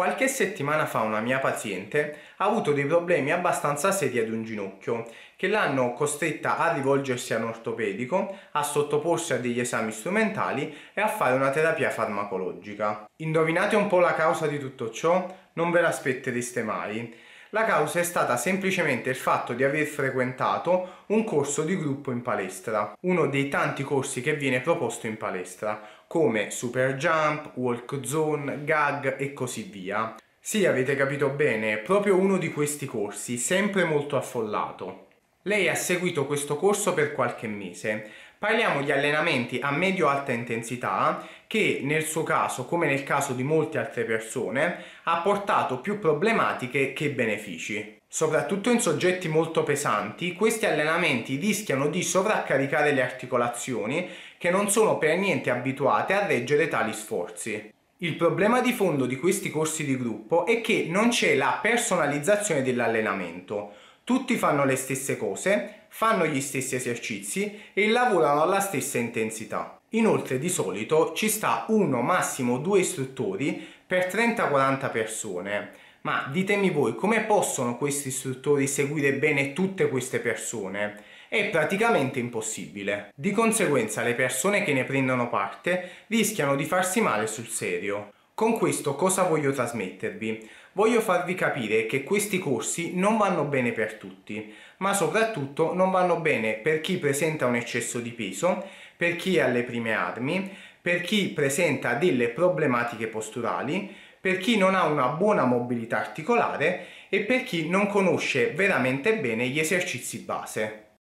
Qualche settimana fa una mia paziente ha avuto dei problemi abbastanza seri ad un ginocchio che l'hanno costretta a rivolgersi a un ortopedico, a sottoporsi a degli esami strumentali e a fare una terapia farmacologica. Indovinate un po' la causa di tutto ciò? Non ve l'aspettereste mai. La causa è stata semplicemente il fatto di aver frequentato un corso di gruppo in palestra, uno dei tanti corsi che viene proposto in palestra, come Super Jump, Walk Zone, Gag e così via. Sì, avete capito bene, proprio uno di questi corsi, sempre molto affollato. Lei ha seguito questo corso per qualche mese. Parliamo di allenamenti a medio-alta intensità che nel suo caso, come nel caso di molte altre persone, ha portato più problematiche che benefici. Soprattutto in soggetti molto pesanti, questi allenamenti rischiano di sovraccaricare le articolazioni che non sono per niente abituate a reggere tali sforzi. Il problema di fondo di questi corsi di gruppo è che non c'è la personalizzazione dell'allenamento tutti fanno le stesse cose, fanno gli stessi esercizi e lavorano alla stessa intensità. Inoltre di solito ci sta uno, massimo due istruttori per 30-40 persone. Ma ditemi voi come possono questi istruttori seguire bene tutte queste persone? È praticamente impossibile. Di conseguenza le persone che ne prendono parte rischiano di farsi male sul serio. Con questo cosa voglio trasmettervi? Voglio farvi capire che questi corsi non vanno bene per tutti, ma soprattutto non vanno bene per chi presenta un eccesso di peso, per chi è alle prime armi, per chi presenta delle problematiche posturali, per chi non ha una buona mobilità articolare e per chi non conosce veramente bene gli esercizi base.